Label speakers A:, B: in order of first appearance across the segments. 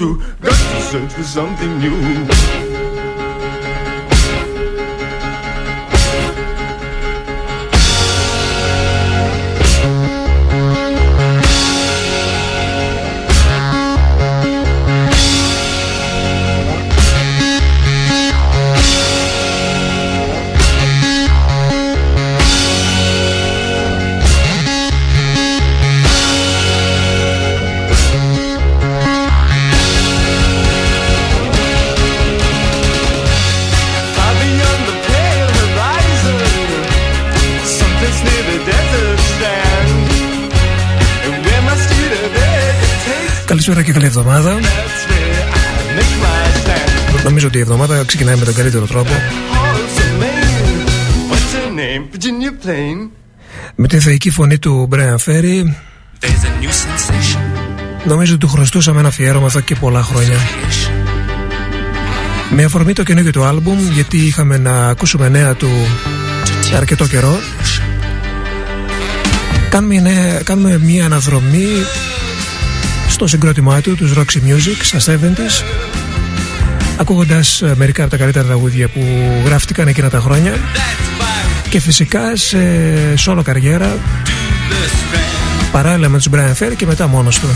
A: we got to search for something new. Takes,
B: Καλησπέρα και καλή εβδομάδα.
A: that's where I make my stand.
B: Νομίζω ότι η εβδομάδα ξεκινάει με τον καλύτερο τρόπο.
A: Halls of Maine, what's her name? Virginia Plain.
B: Με την θεϊκή φωνή του Brian Ferry.
C: There's a new sensation.
B: Νομίζω ότι του χρωστούσαμε ένα αφιέρωμα εδώ και πολλά χρόνια. Με αφορμή το καινούργιο του άλμπουμ, γιατί είχαμε να ακούσουμε νέα του σε αρκετό καιρό. Κάνουμε, νέα- κάνουμε μια αναδρομή στο συγκρότημά του, τους Roxy Music, στα 70s ακούγοντας ε, μερικά από τα καλύτερα τραγούδια που γράφτηκαν εκείνα τα χρόνια και φυσικά σε solo καριέρα παράλληλα με τους Brian Ferry και μετά μόνος του.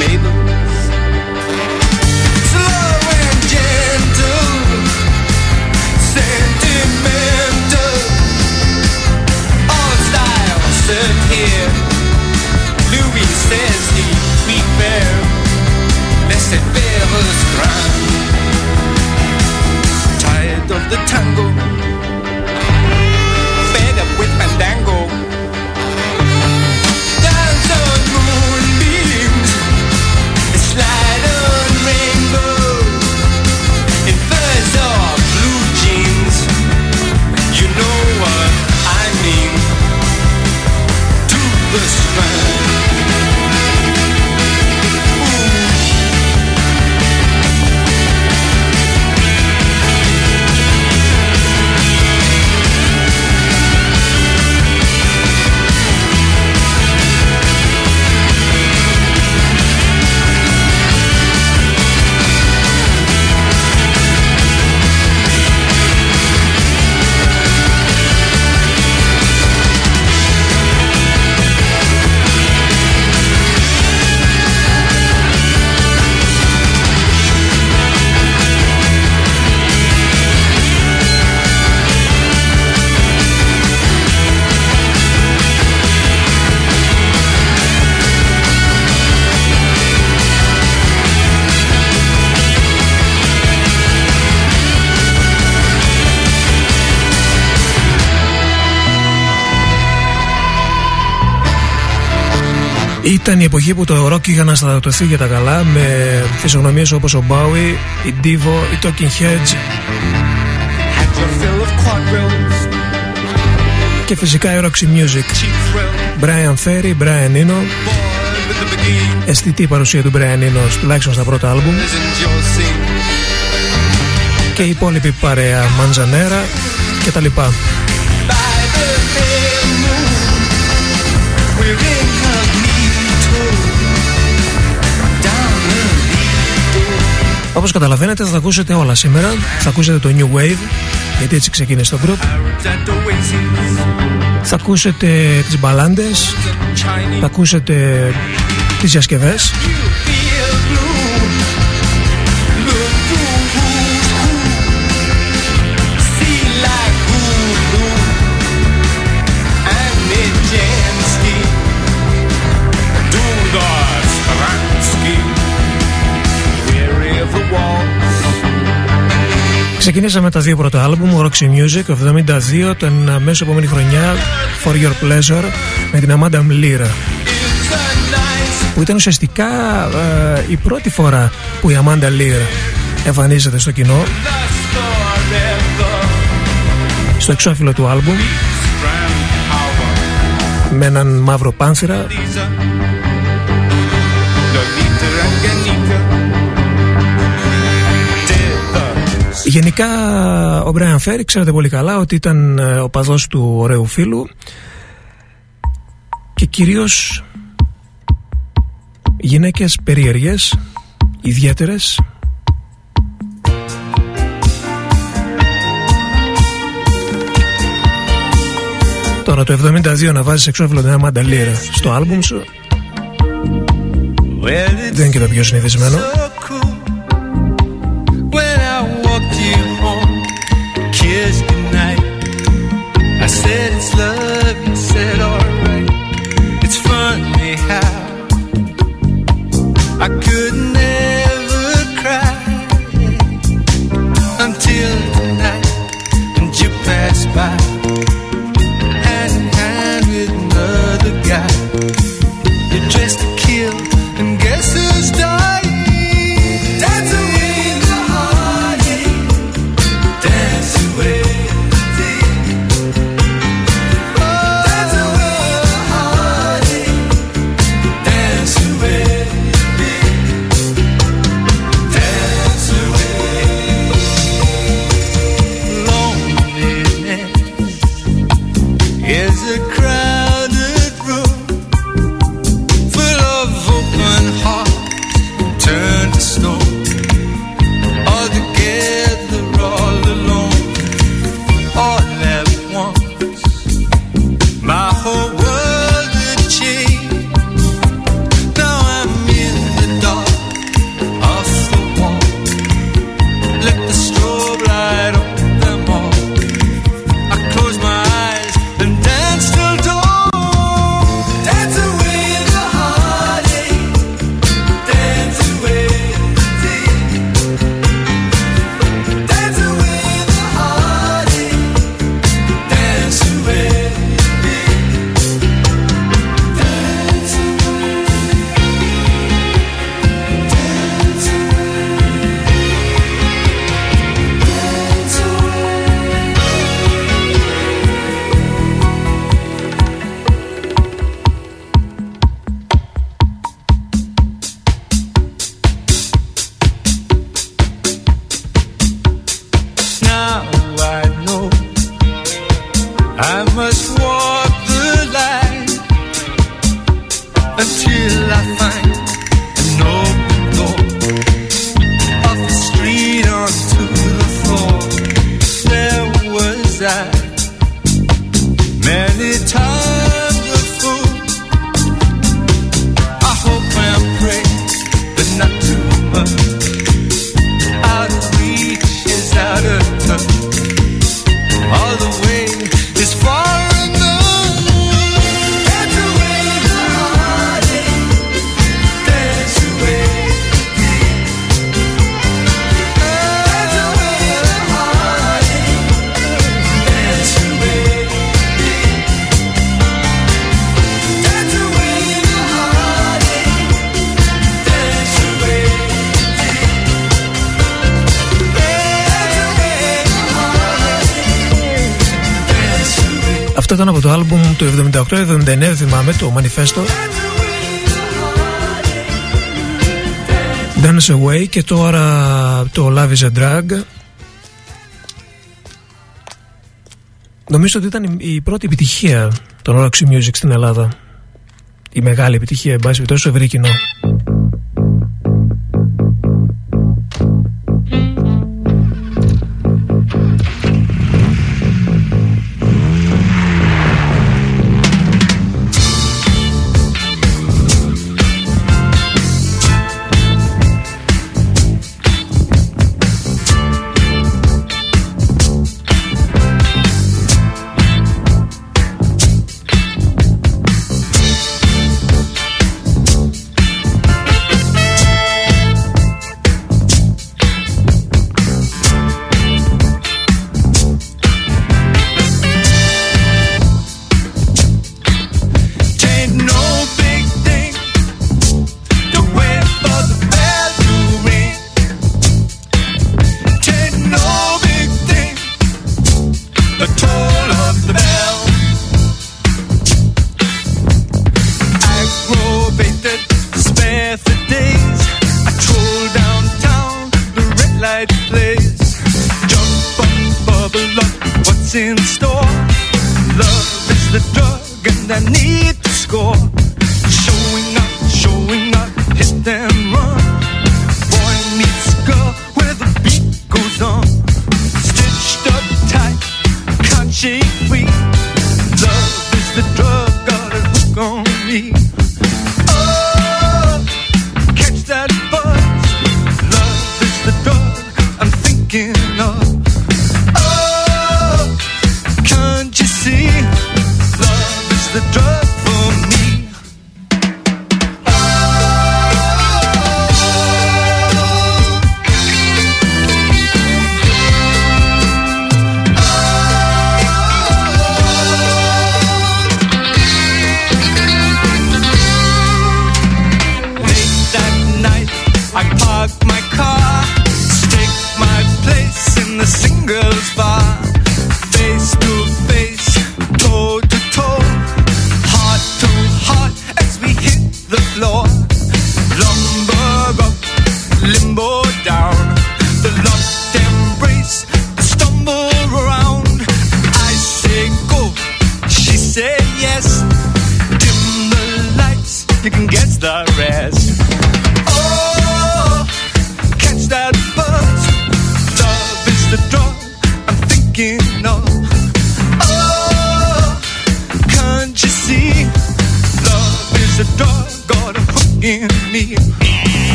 C: It said, bearers. Tired of the tango
B: Ήταν η εποχή που το rock είχε αναστατωθεί για τα καλά με φυσιογνωμίες όπως ο Bowie, η Divo, η Talking Heads
C: Had your fill of quadrilles,
B: και φυσικά η Roxy Music.
C: cheap thrill,
B: Brian Ferry, Brian Eno
C: boy with αισθητή παρουσία του Brian Eno τουλάχιστον στα πρώτα άλμπουμ και η υπόλοιπη παρέα Μαντζανέρα και τα λοιπά. Όπως καταλαβαίνετε θα ακούσετε όλα σήμερα. Θα ακούσετε το New Wave Γιατί έτσι ξεκίνησε το group. Θα ακούσετε τις μπαλάντες. Θα ακούσετε τις διασκευές Ξεκινήσαμε τα δύο πρώτα άλμπουμ, Roxy Music, 72, την αμέσως επόμενη χρονιά, For Your Pleasure, με την Amanda Mlira. Που ήταν ουσιαστικά ε, η πρώτη φορά που η Amanda Lear εμφανίζεται στο κοινό. Στο εξώφυλλο του άλμπουμ. Με έναν μαύρο πάνθυρα Γενικά ο Μπράιν Φέρι ξέρετε πολύ καλά ότι ήταν ε, ο παδός του ωραίου φίλου και κυρίως γυναίκες περίεργες, ιδιαίτερες. Τώρα το 72 να βάζεις εξώφυλλο την Αμάντα στο άλμπουμ σου. Δεν είναι και το πιο συνηθισμένο. said ήταν από το άλμπουμ του 78-79 θυμάμαι το Manifesto. Dance Away και τώρα το Love is a Drug. Νομίζω ότι ήταν η πρώτη επιτυχία των Oracle Music στην Ελλάδα. Η μεγάλη επιτυχία εν πάση τόσο ευρύ κοινό. in store. Love is the drug, and I need to score.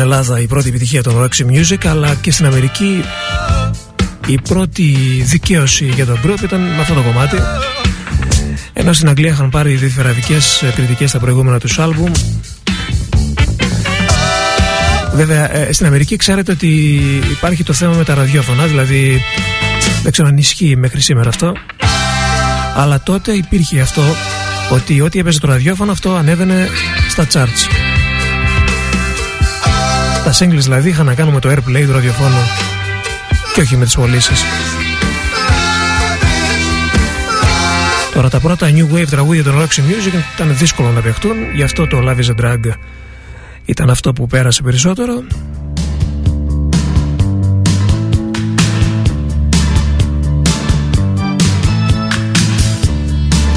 C: Ελλάδα η πρώτη επιτυχία των Roxy Music αλλά και στην Αμερική η πρώτη δικαίωση για τον group ήταν με αυτό το κομμάτι. Ενώ στην Αγγλία είχαν πάρει διφεραδικές κριτικές στα προηγούμενα τους άλμπουμ. Βέβαια ε, στην Αμερική ξέρετε ότι υπάρχει το θέμα με τα ραδιόφωνα δηλαδή δεν ξέρω αν ισχύει μέχρι σήμερα αυτό. Αλλά τότε υπήρχε αυτό ότι ό,τι έπαιζε το ραδιόφωνο αυτό ανέβαινε στα charts τα singles δηλαδή είχαν να κάνουν με το airplay του ραδιοφώνου και όχι με τις πωλήσει. Τώρα τα πρώτα new wave τραγούδια των Roxy Music ήταν δύσκολο να παιχτούν γι' αυτό το Love is a Drag ήταν αυτό που πέρασε περισσότερο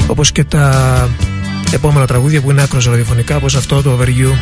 C: όπως και τα επόμενα τραγούδια που είναι άκρως ραδιοφωνικά όπως αυτό το Over You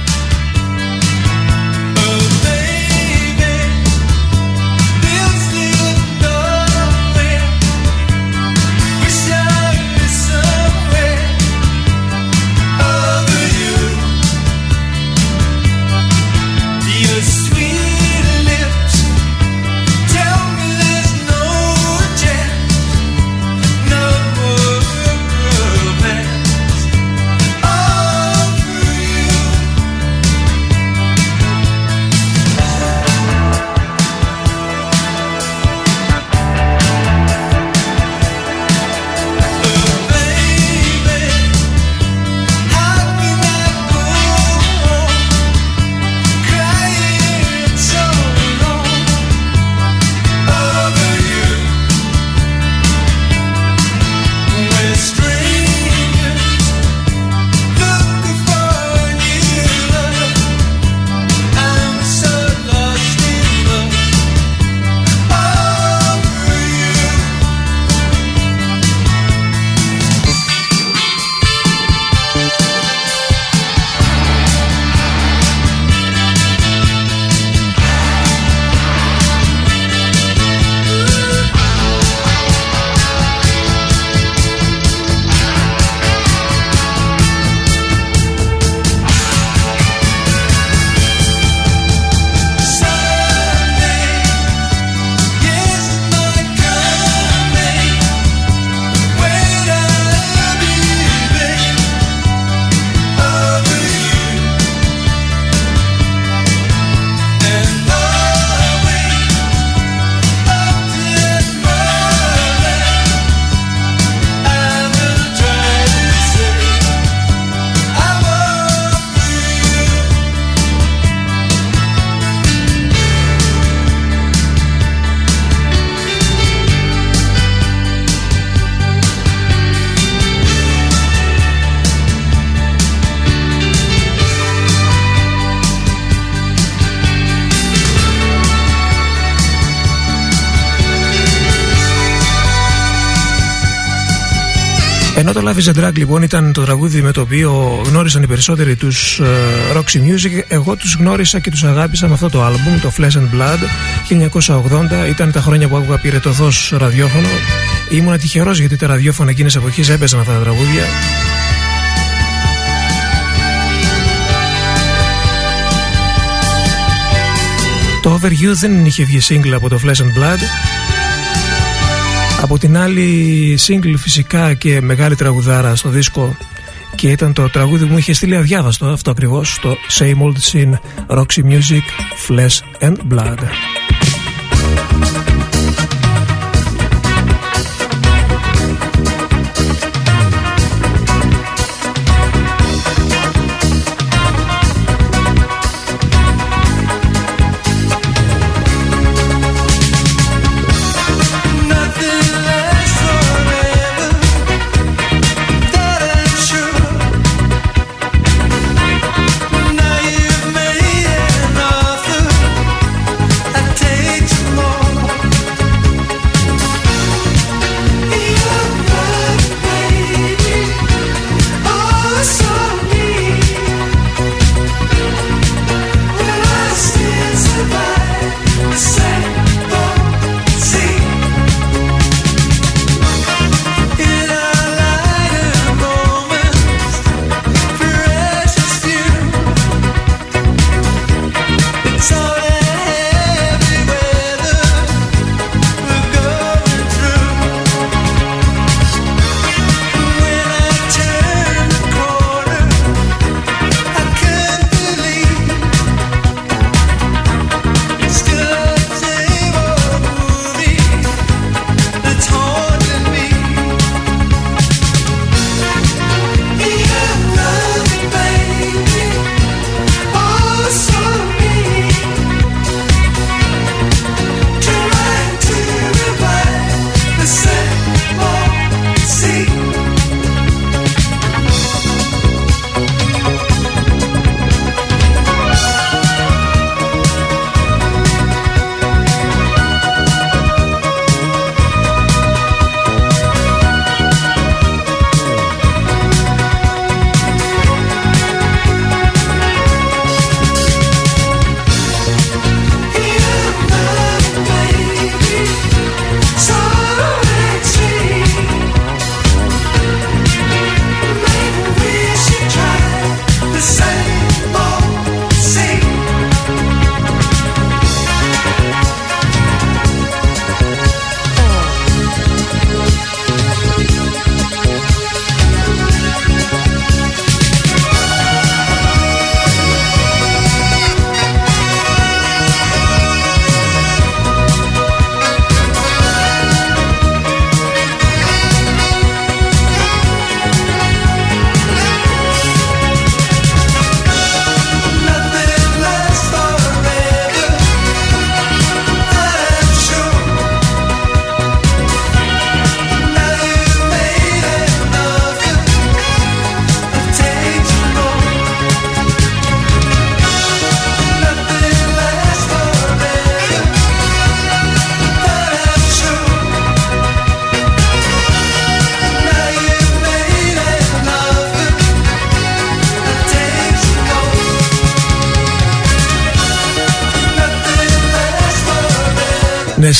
C: Ενώ το Love is a Drag λοιπόν ήταν το τραγούδι με το οποίο γνώρισαν οι περισσότεροι τους uh, Roxy Music. Εγώ τους γνώρισα και τους αγάπησα με αυτό το άλμπουμ, το Flesh and Blood. 1980 ήταν τα χρόνια που άκουγα πυρετοδός ραδιόφωνο. Ήμουν τυχερός γιατί τα ραδιόφωνα εκείνες εποχής έπαιζαν αυτά τα τραγούδια. Το Over You δεν είχε βγει single από το Flesh and Blood από την άλλη single φυσικά και μεγάλη τραγουδάρα στο δίσκο και ήταν το τραγούδι που μου είχε στείλει αδιάβαστο αυτό ακριβώς το Same Old Scene Roxy Music Flesh and Blood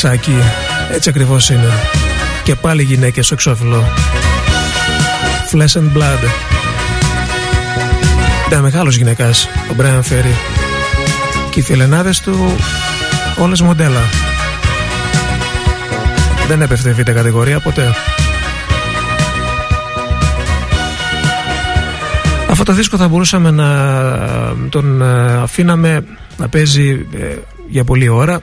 C: Σάκη. Έτσι ακριβώς είναι. Και πάλι γυναίκες στο εξώφυλλο. Flesh and Blood. Ήταν μεγάλος γυναικά ο Μπρέαν Φέρι. Και οι φιλενάδες του όλες μοντέλα. Δεν έπεφτε β' κατηγορία ποτέ. Αυτό το δίσκο θα μπορούσαμε να τον ε, αφήναμε να παίζει ε, για πολλή ώρα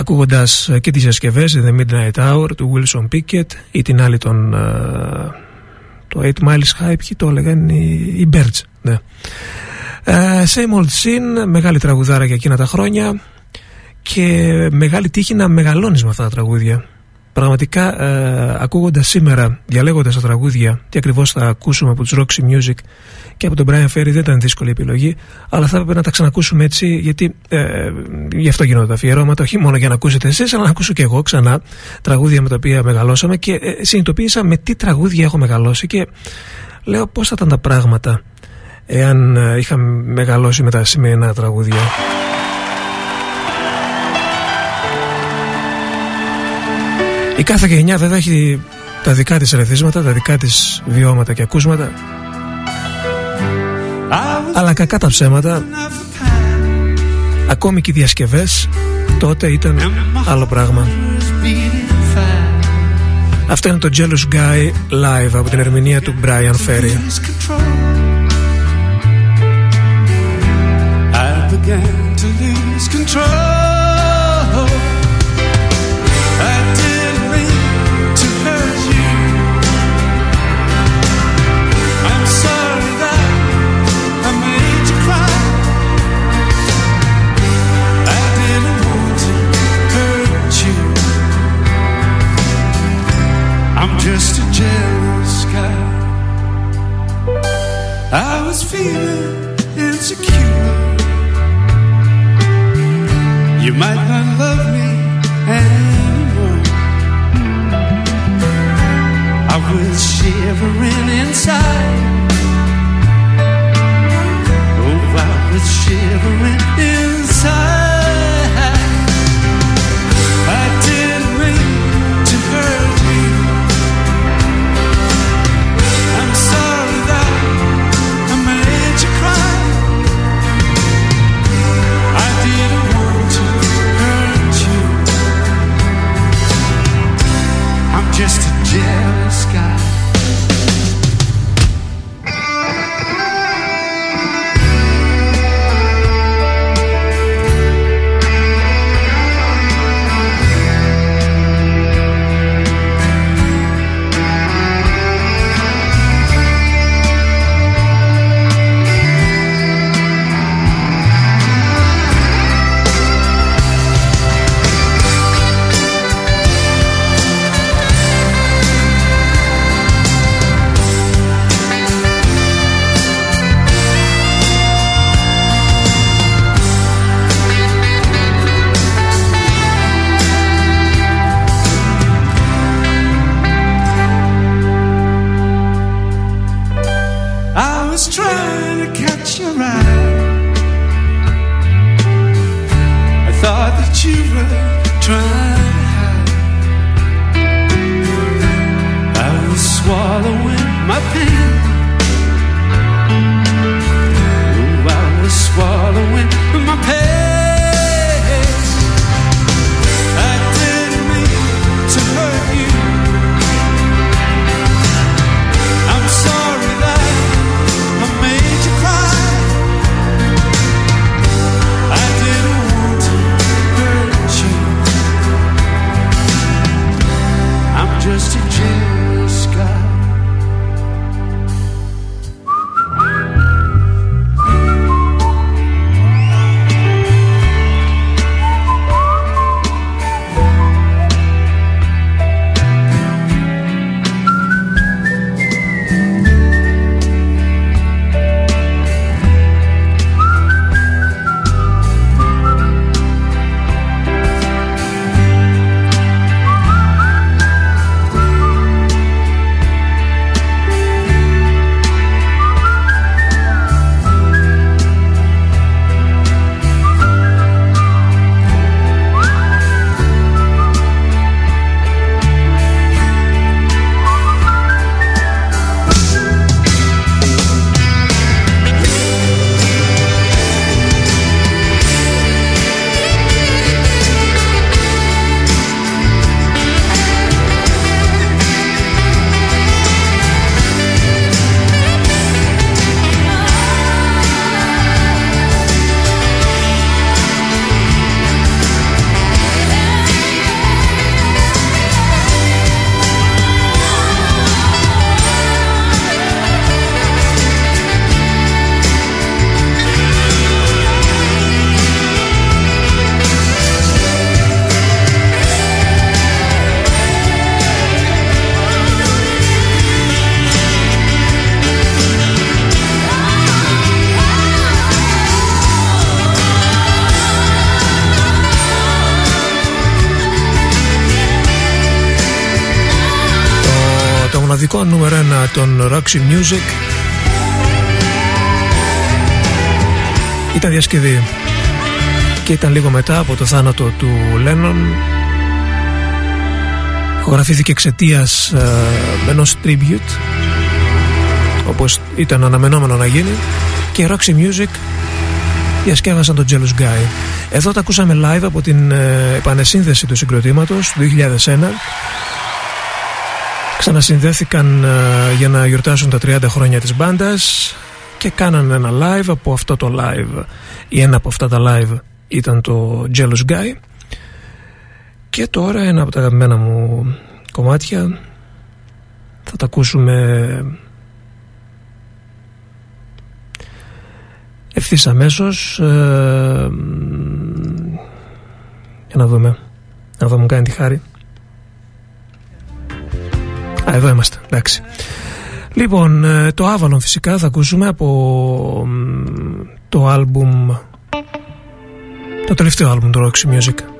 C: ακούγοντας ε, και τις συσκευές The Midnight Hour του Wilson Pickett ή την άλλη τον ε, το 8 Miles High ποιοι το έλεγαν οι, Birds ναι. Uh, same Old Scene μεγάλη τραγουδάρα για εκείνα τα χρόνια και μεγάλη τύχη να μεγαλώνεις με αυτά τα τραγούδια
B: πραγματικά ε, ακούγοντας σήμερα, διαλέγοντας τα τραγούδια τι ακριβώς θα ακούσουμε από τους Roxy Music και από τον Brian Ferry δεν ήταν δύσκολη επιλογή αλλά θα έπρεπε να τα ξανακούσουμε έτσι γιατί ε, γι' αυτό γίνονται τα αφιερώματα όχι μόνο για να ακούσετε εσείς αλλά να ακούσω και εγώ ξανά τραγούδια με τα οποία μεγαλώσαμε και ε, συνειδητοποίησα με τι τραγούδια έχω μεγαλώσει και λέω πώς θα ήταν τα πράγματα εάν ε, είχα μεγαλώσει με τα σημερινά τραγούδια. Η κάθε γενιά βέβαια έχει τα δικά της ερεθίσματα, τα δικά της βιώματα και ακούσματα. Αλλά κακά τα ψέματα ακόμη και οι διασκευές τότε ήταν άλλο πράγμα. Αυτό είναι το Jealous Guy live από την ερμηνεία του Brian Ferry.
C: Began to lose control. Just a jealous guy. I was feeling insecure. You might not love me anymore. I was shivering inside. Oh, I was shivering
B: Roxy Music. Ήταν διασκευή. Και ήταν λίγο μετά από το θάνατο του Λένον Χογραφήθηκε εξαιτίας ε, ενός tribute όπως ήταν αναμενόμενο να γίνει. Και Roxy Music διασκεύασαν τον Jealous Guy. Εδώ τα ακούσαμε live από την ε, επανεσύνδεση του συγκροτήματος του 2001 ξανασυνδέθηκαν ε, για να γιορτάσουν τα 30 χρόνια της μπάντας και κάνανε ένα live. Από αυτό το live ή ένα από αυτά τα live ήταν το Jealous Guy. Και τώρα ένα από τα αγαπημένα μου κομμάτια θα τα ακούσουμε. Ευθύς αμέσως ε, για να δούμε να δω μου κάνει τη χάρη Α, εδώ είμαστε, εντάξει. Λοιπόν, ε, το Avalon φυσικά θα ακούσουμε από το άλμπουμ το τελευταίο άλμπουμ του Roxy Music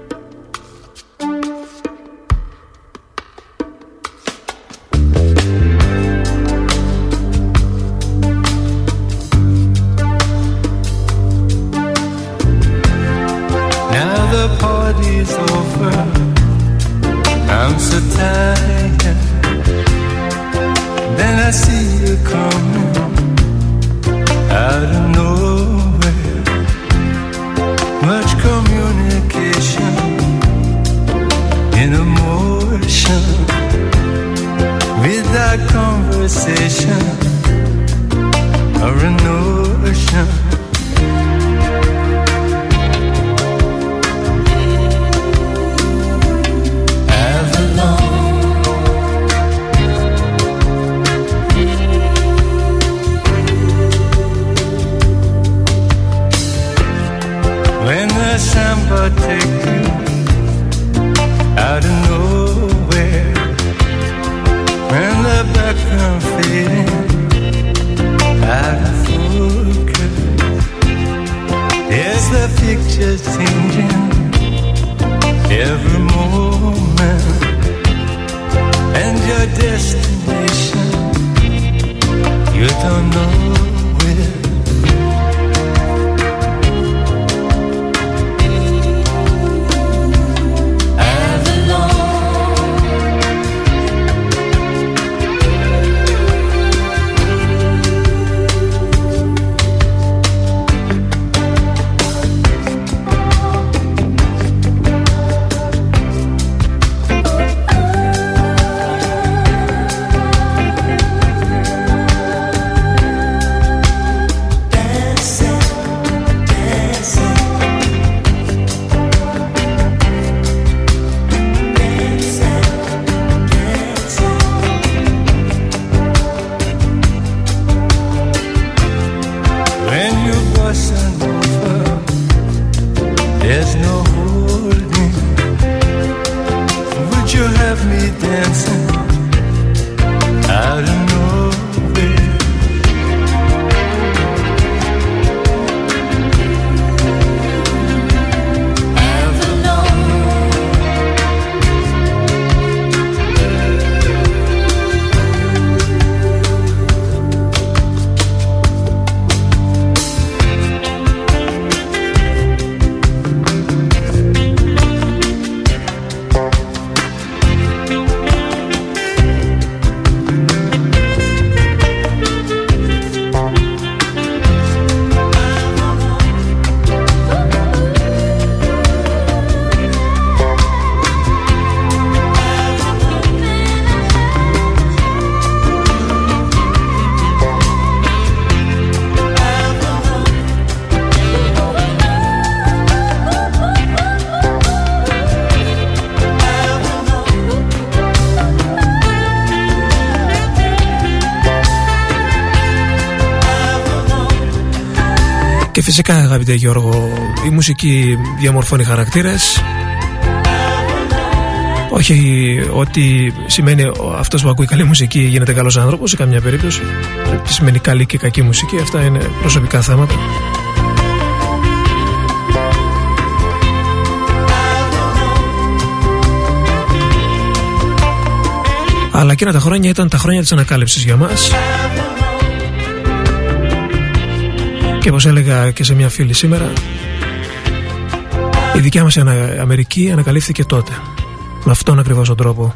C: out of focus. There's the picture changing every moment, and your destination you don't know.
B: Φυσικά αγαπητέ Γιώργο η μουσική διαμορφώνει χαρακτήρες. Όχι ότι σημαίνει αυτός που ακούει καλή μουσική γίνεται καλός άνθρωπος σε καμιά περίπτωση. Τι σημαίνει καλή και κακή μουσική αυτά είναι προσωπικά θέματα.
C: Αλλά εκείνα τα χρόνια ήταν τα χρόνια της ανακάλυψης για μας Και όπως έλεγα και σε μια φίλη σήμερα Η δικιά μας Αμερική ανακαλύφθηκε τότε Με αυτόν ακριβώς τον τρόπο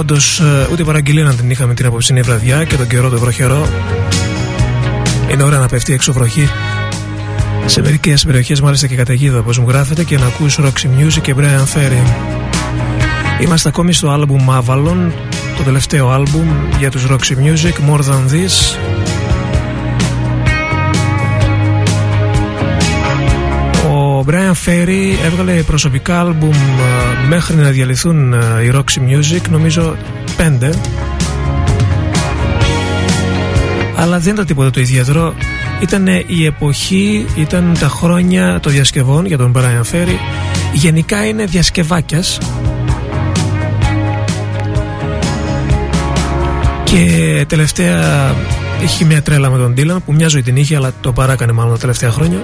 C: όντως ε, ούτε παραγγελία να την είχαμε την απόψινή βραδιά και τον καιρό το βροχερό. Είναι ώρα να πέφτει έξω βροχή. Σε μερικές περιοχές, μάλιστα και καταιγίδα, όπως μου γράφετε, και να ακούσει Roxy Music και Brian Ferry. Είμαστε ακόμη στο album Avalon, το τελευταίο album για τους Roxy Music, More Than This. Ο Brian Ferry έβγαλε προσωπικά άλμπουμ ε, μέχρι να διαλυθούν ε, οι Roxy Music, νομίζω πέντε. Αλλά δεν ήταν τίποτα το ιδιαίτερο. Ήταν η εποχή, ήταν τα χρόνια των διασκευών για τον Brian Ferry. Γενικά είναι διασκευάκιας. Και τελευταία είχε μια τρέλα με τον Dylan που μια ζωή την είχε αλλά το παράκανε μάλλον τα τελευταία χρόνια.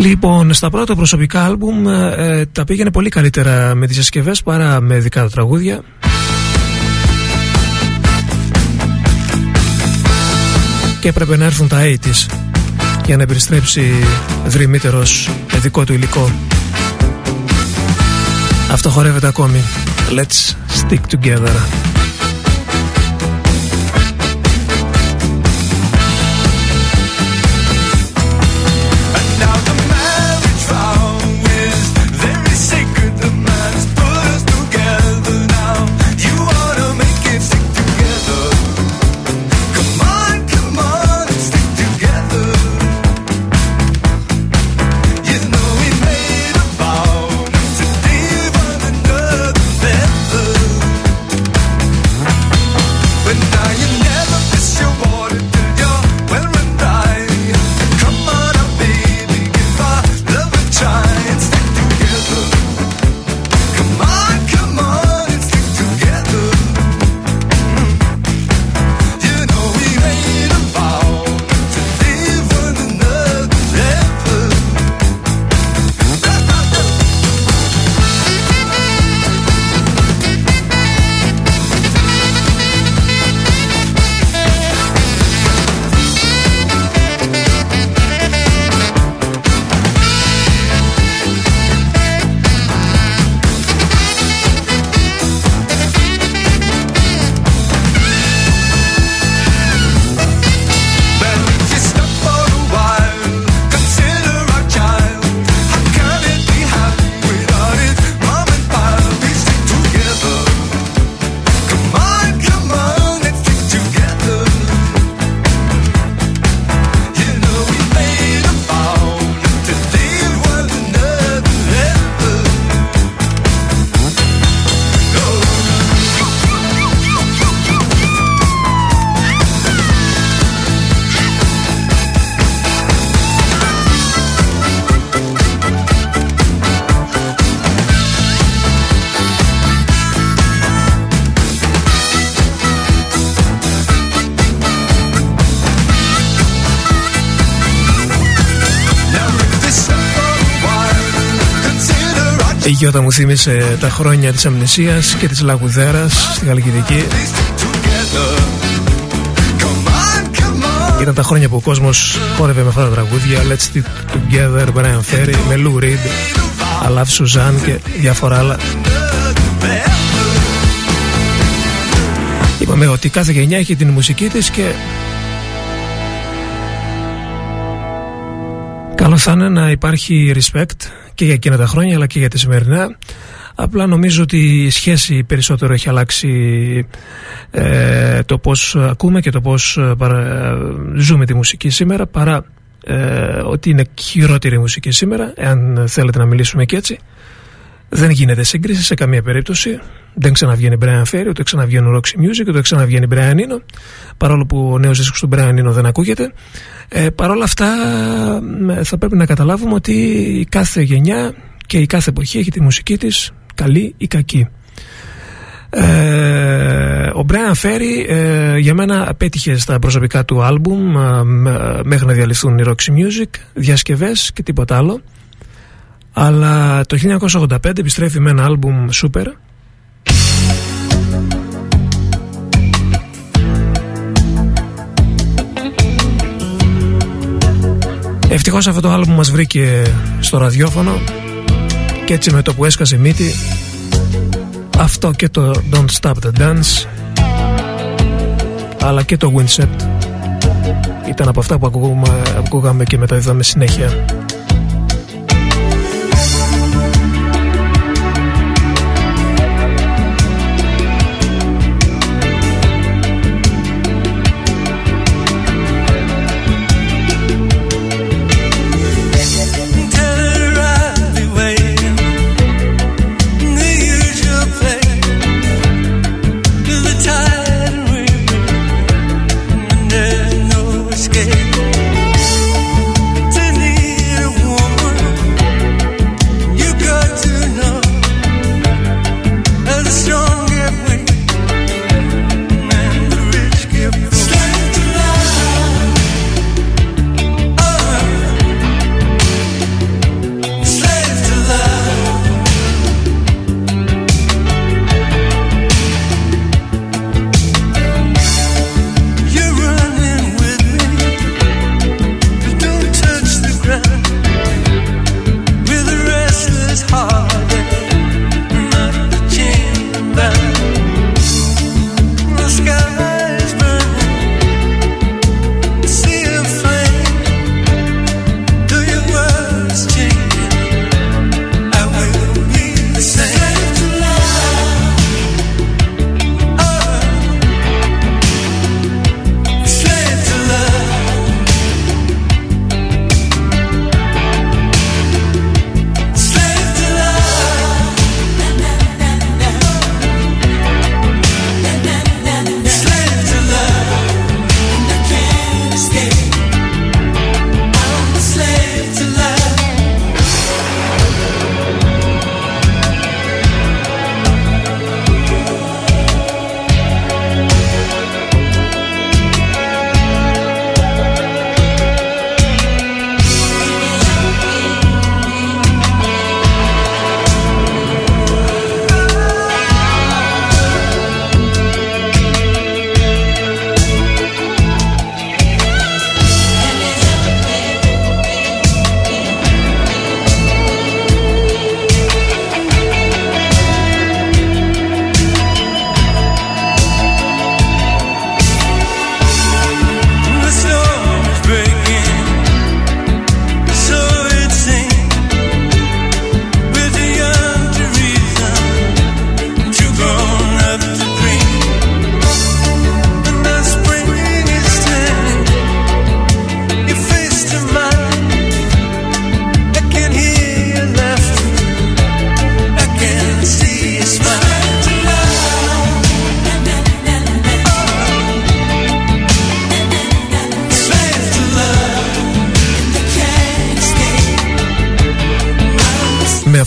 C: Λοιπόν, στα πρώτα προσωπικά άλμπουμ ε, ε, τα πήγαινε πολύ καλύτερα με τις συσκευές παρά με δικά τα τραγούδια. Και έπρεπε να έρθουν τα 80's για να επιστρέψει δρυμύτερος δικό του υλικό. Αυτό χορεύεται ακόμη. Let's stick together.
B: Η Γιώτα μου θύμισε τα χρόνια της αμνησίας και της λαγουδέρας στη Γαλλικιδική. Ήταν τα χρόνια που ο κόσμος χόρευε με αυτά τα τραγούδια Let's Stick Together, Brian Ferry, με Lou Reed, I Love Suzanne και διάφορα άλλα. Είπαμε ότι κάθε γενιά έχει την μουσική της και καλό θα είναι να υπάρχει respect και για εκείνα τα χρόνια αλλά και για τη σημερινά. Απλά νομίζω ότι η σχέση περισσότερο έχει αλλάξει ε, το πώς ακούμε και το πώς ε, παρα, ζούμε τη μουσική σήμερα παρά ε, ότι είναι χειρότερη η μουσική σήμερα, εάν θέλετε να μιλήσουμε και έτσι. Δεν γίνεται σύγκριση σε καμία περίπτωση. Δεν ξαναβγαίνει Brian Ferry, ούτε ξαναβγαίνει Roxy Music, ούτε ξαναβγαίνει Brian Eno. Παρόλο που ο νέος δίσκος του Brian Eno δεν ακούγεται. Ε, Παρ' όλα αυτά, θα πρέπει να καταλάβουμε ότι η κάθε γενιά και η κάθε εποχή έχει τη μουσική της καλή ή κακή. Ε, ο Brian Ferry ε, για μένα απέτυχε στα προσωπικά του άλμπουμ ε, μέχρι να διαλυθούν οι Roxy Music, διασκευές και τίποτα άλλο. Αλλά το 1985 επιστρέφει με ένα άλμπουμ super. Ευτυχώς αυτό το άλμπουμ μας βρήκε στο ραδιόφωνο και έτσι με το που έσκασε μύτη αυτό και το Don't Stop the Dance αλλά και το Windset ήταν από αυτά που ακούγαμε, ακούγαμε και μεταδίδαμε συνέχεια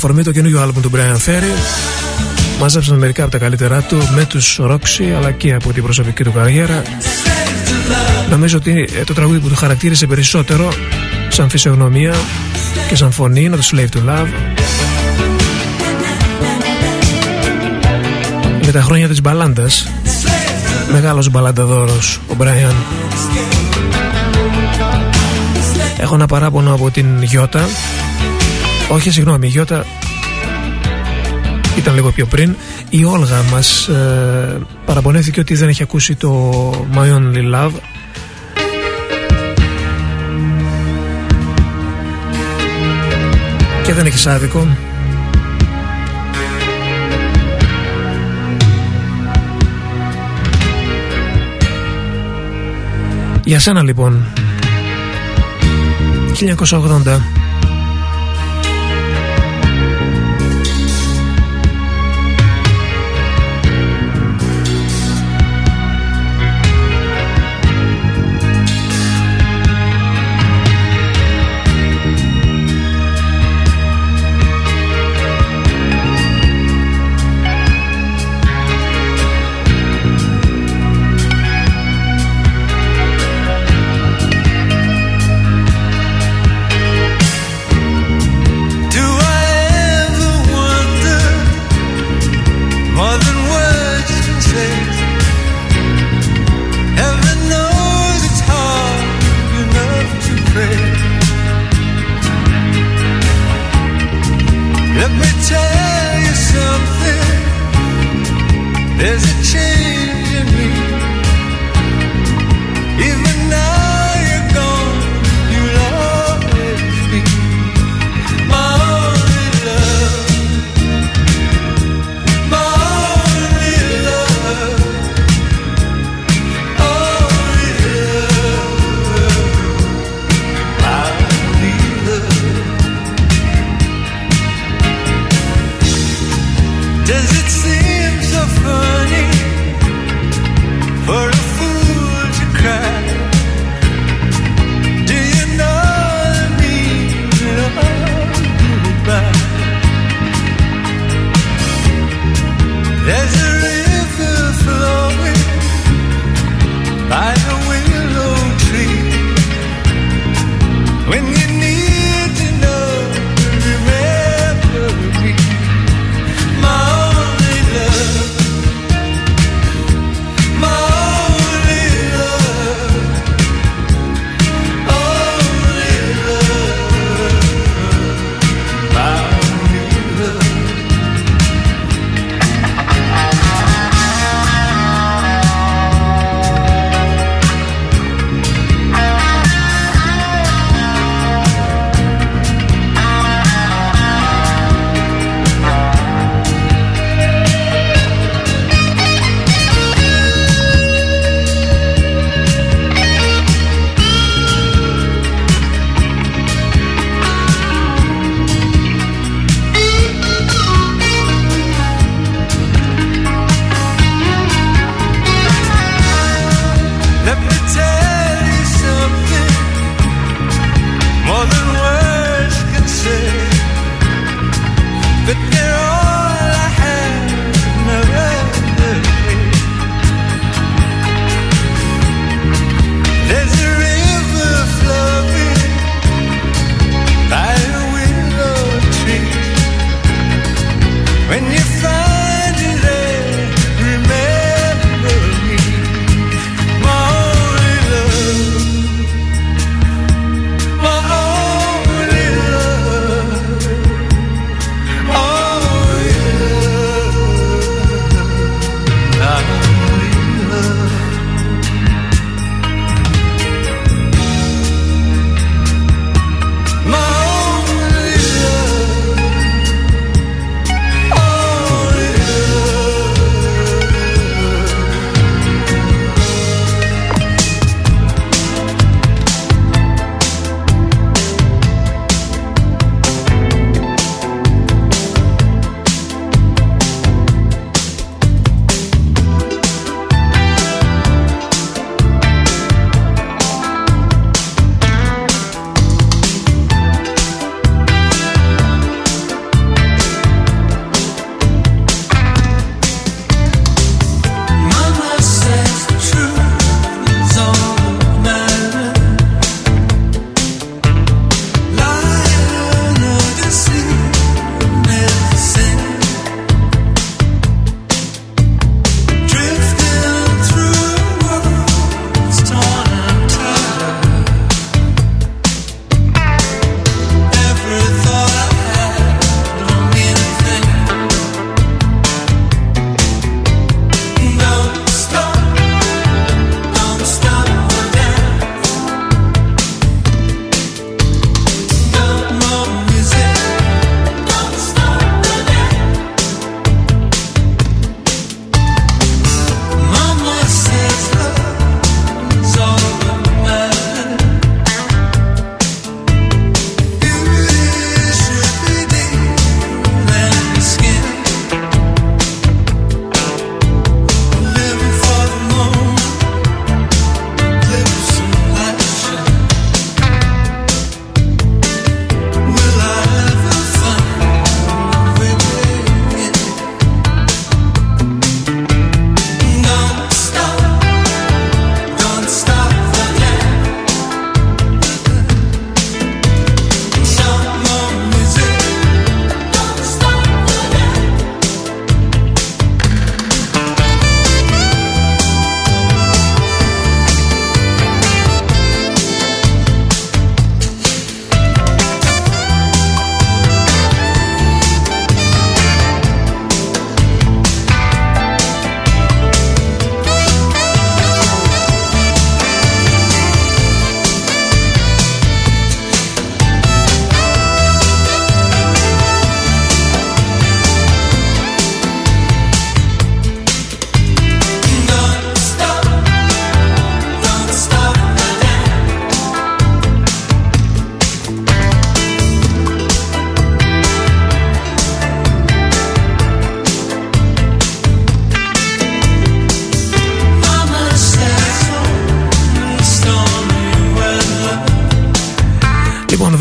B: αφορμή το καινούργιο άλμπουμ του Brian Ferry. Μάζεψαν μερικά από τα καλύτερά του με τους Roxy αλλά και από την προσωπική του καριέρα. Νομίζω ότι ε, το τραγούδι που του χαρακτήρισε περισσότερο σαν φυσιογνωμία και σαν φωνή είναι το Slave to Love.
C: Τα χρόνια της μπαλάντας. Μεγάλος μπαλανταδόρος ο Μπράιαν Έχω ένα παράπονο από την Γιώτα Όχι συγγνώμη η Γιώτα ήταν λίγο πιο πριν. Η Όλγα μας ε, παραπονέθηκε ότι δεν έχει ακούσει το My Only Love. Και δεν έχει άδικο Για σένα λοιπόν. 1980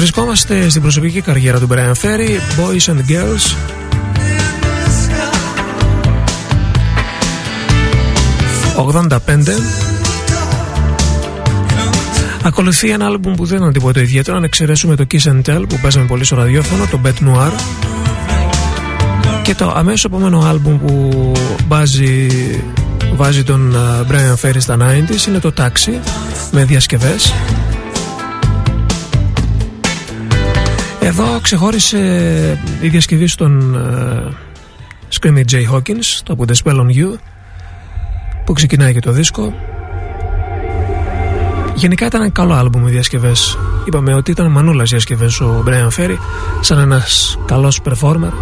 B: Βρισκόμαστε στην προσωπική καριέρα του Brian Ferry, Boys and Girls. ...85... Ακολουθεί ένα άλμπουμ που δεν ήταν τίποτα ιδιαίτερο Αν εξαιρέσουμε το Kiss and Tell που παίζαμε πολύ στο ραδιόφωνο Το Bet Noir. Και το αμέσως επόμενο άλμπουμ που βάζει, βάζει τον Brian Ferry στα 90s Είναι το Taxi με διασκευές Εδώ ξεχώρισε η διασκευή στον uh, Screaming Jay Hawkins το από The Spell on You που ξεκινάει και το δίσκο. Γενικά ήταν ένα καλό άλμπουμ οι διασκευές. Είπαμε ότι ήταν μανούλας οι διασκευές ο Brian Ferry σαν ένας καλός performer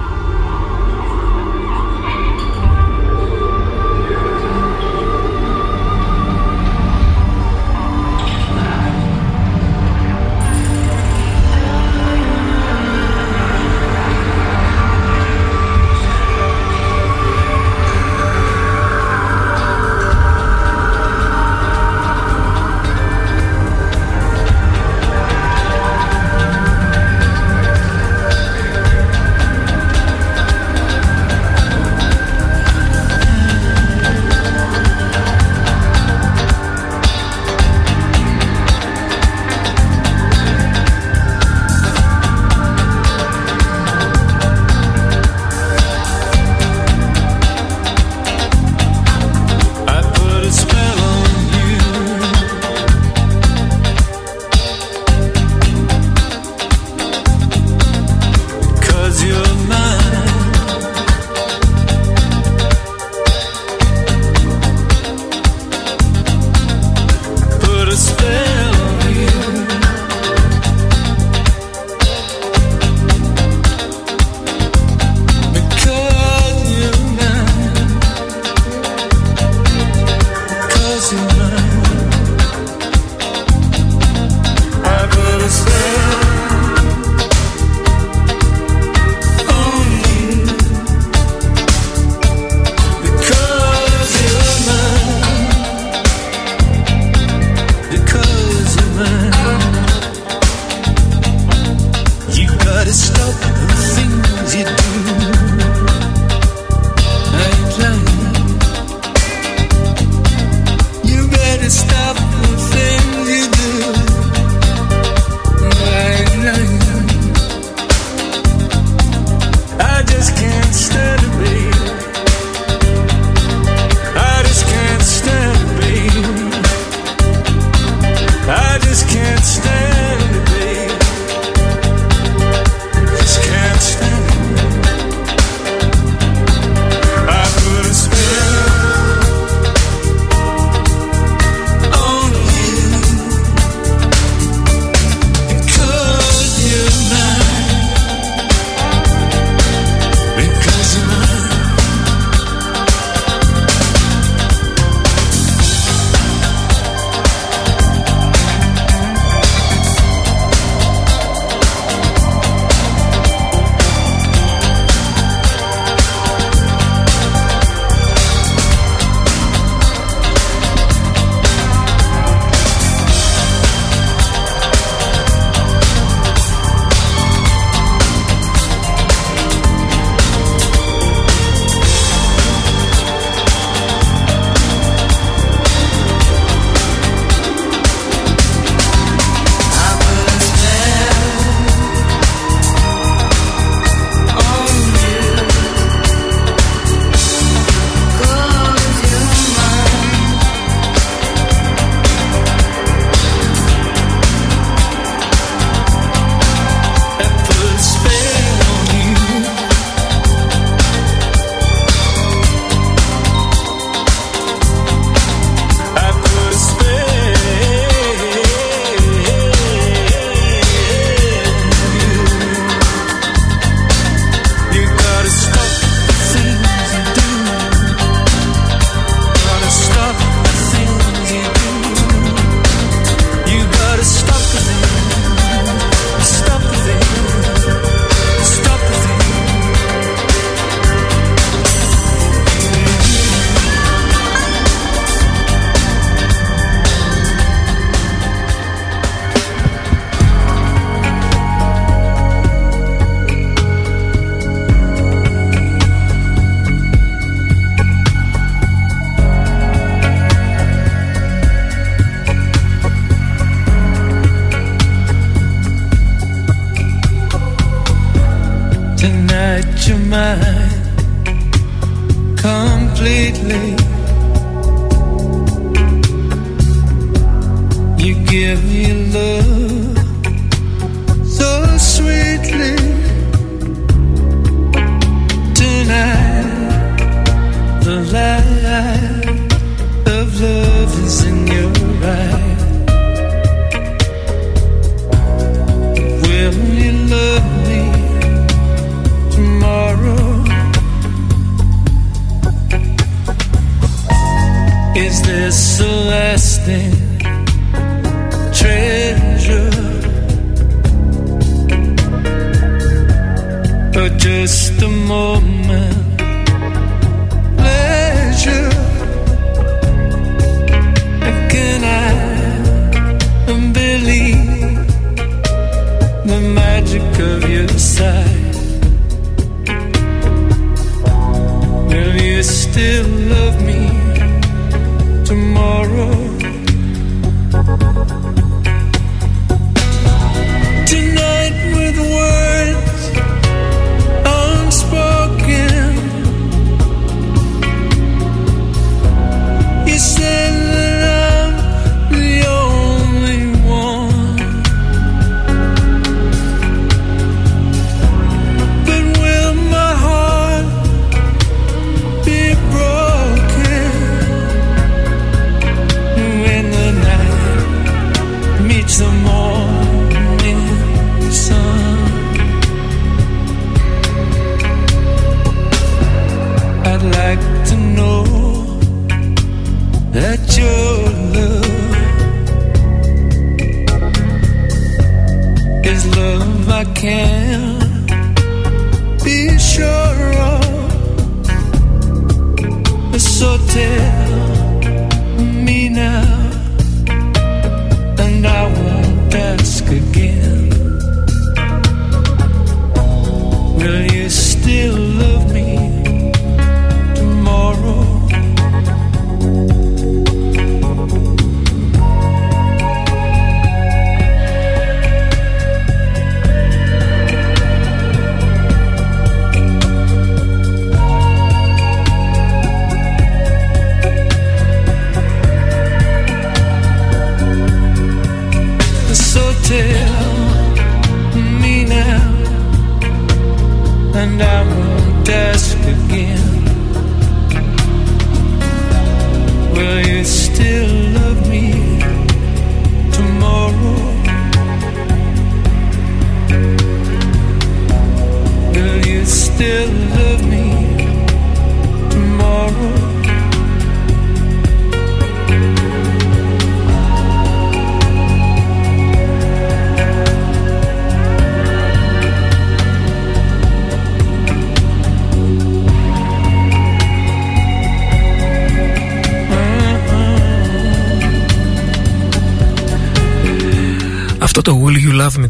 C: distant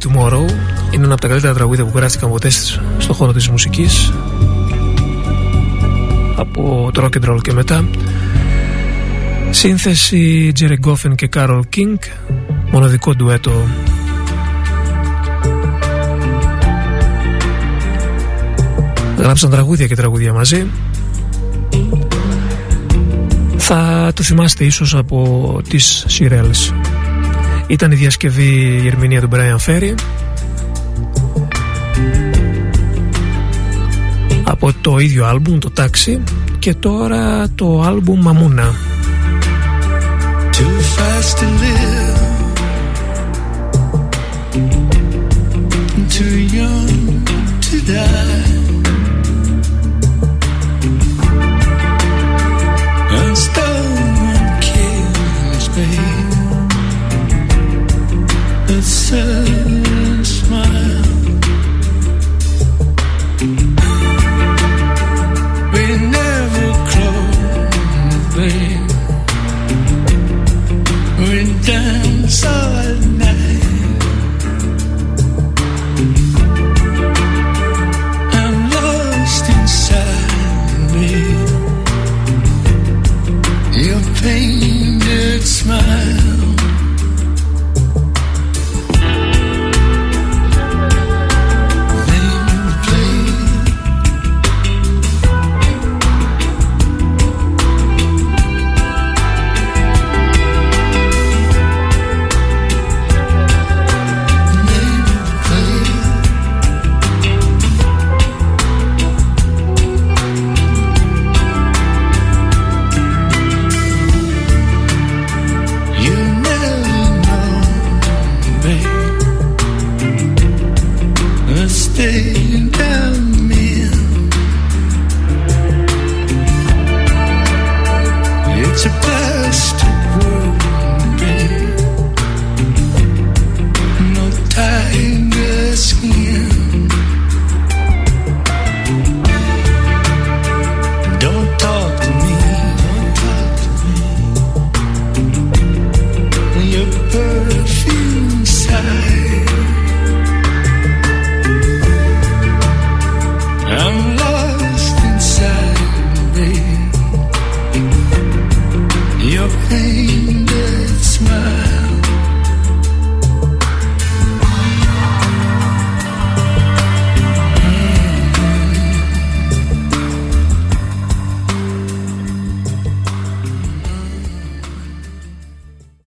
C: Tomorrow
B: είναι ένα από τα καλύτερα τραγούδια που γράφτηκαν ποτέ στον χώρο της μουσικής. Από το rock and roll και μετά. Σύνθεση Jerry Goffin και Carol King. Μοναδικό ντουέτο. Γράψαν τραγούδια και τραγούδια μαζί. Θα το θυμάστε ίσως από τις σειρέλες ήταν η διασκευή η ερμηνεία του Brian Ferry. Από το ίδιο άλμπουμ, το Taxi. Και τώρα το άλμπουμ
C: Μαμούνα. innocent smile.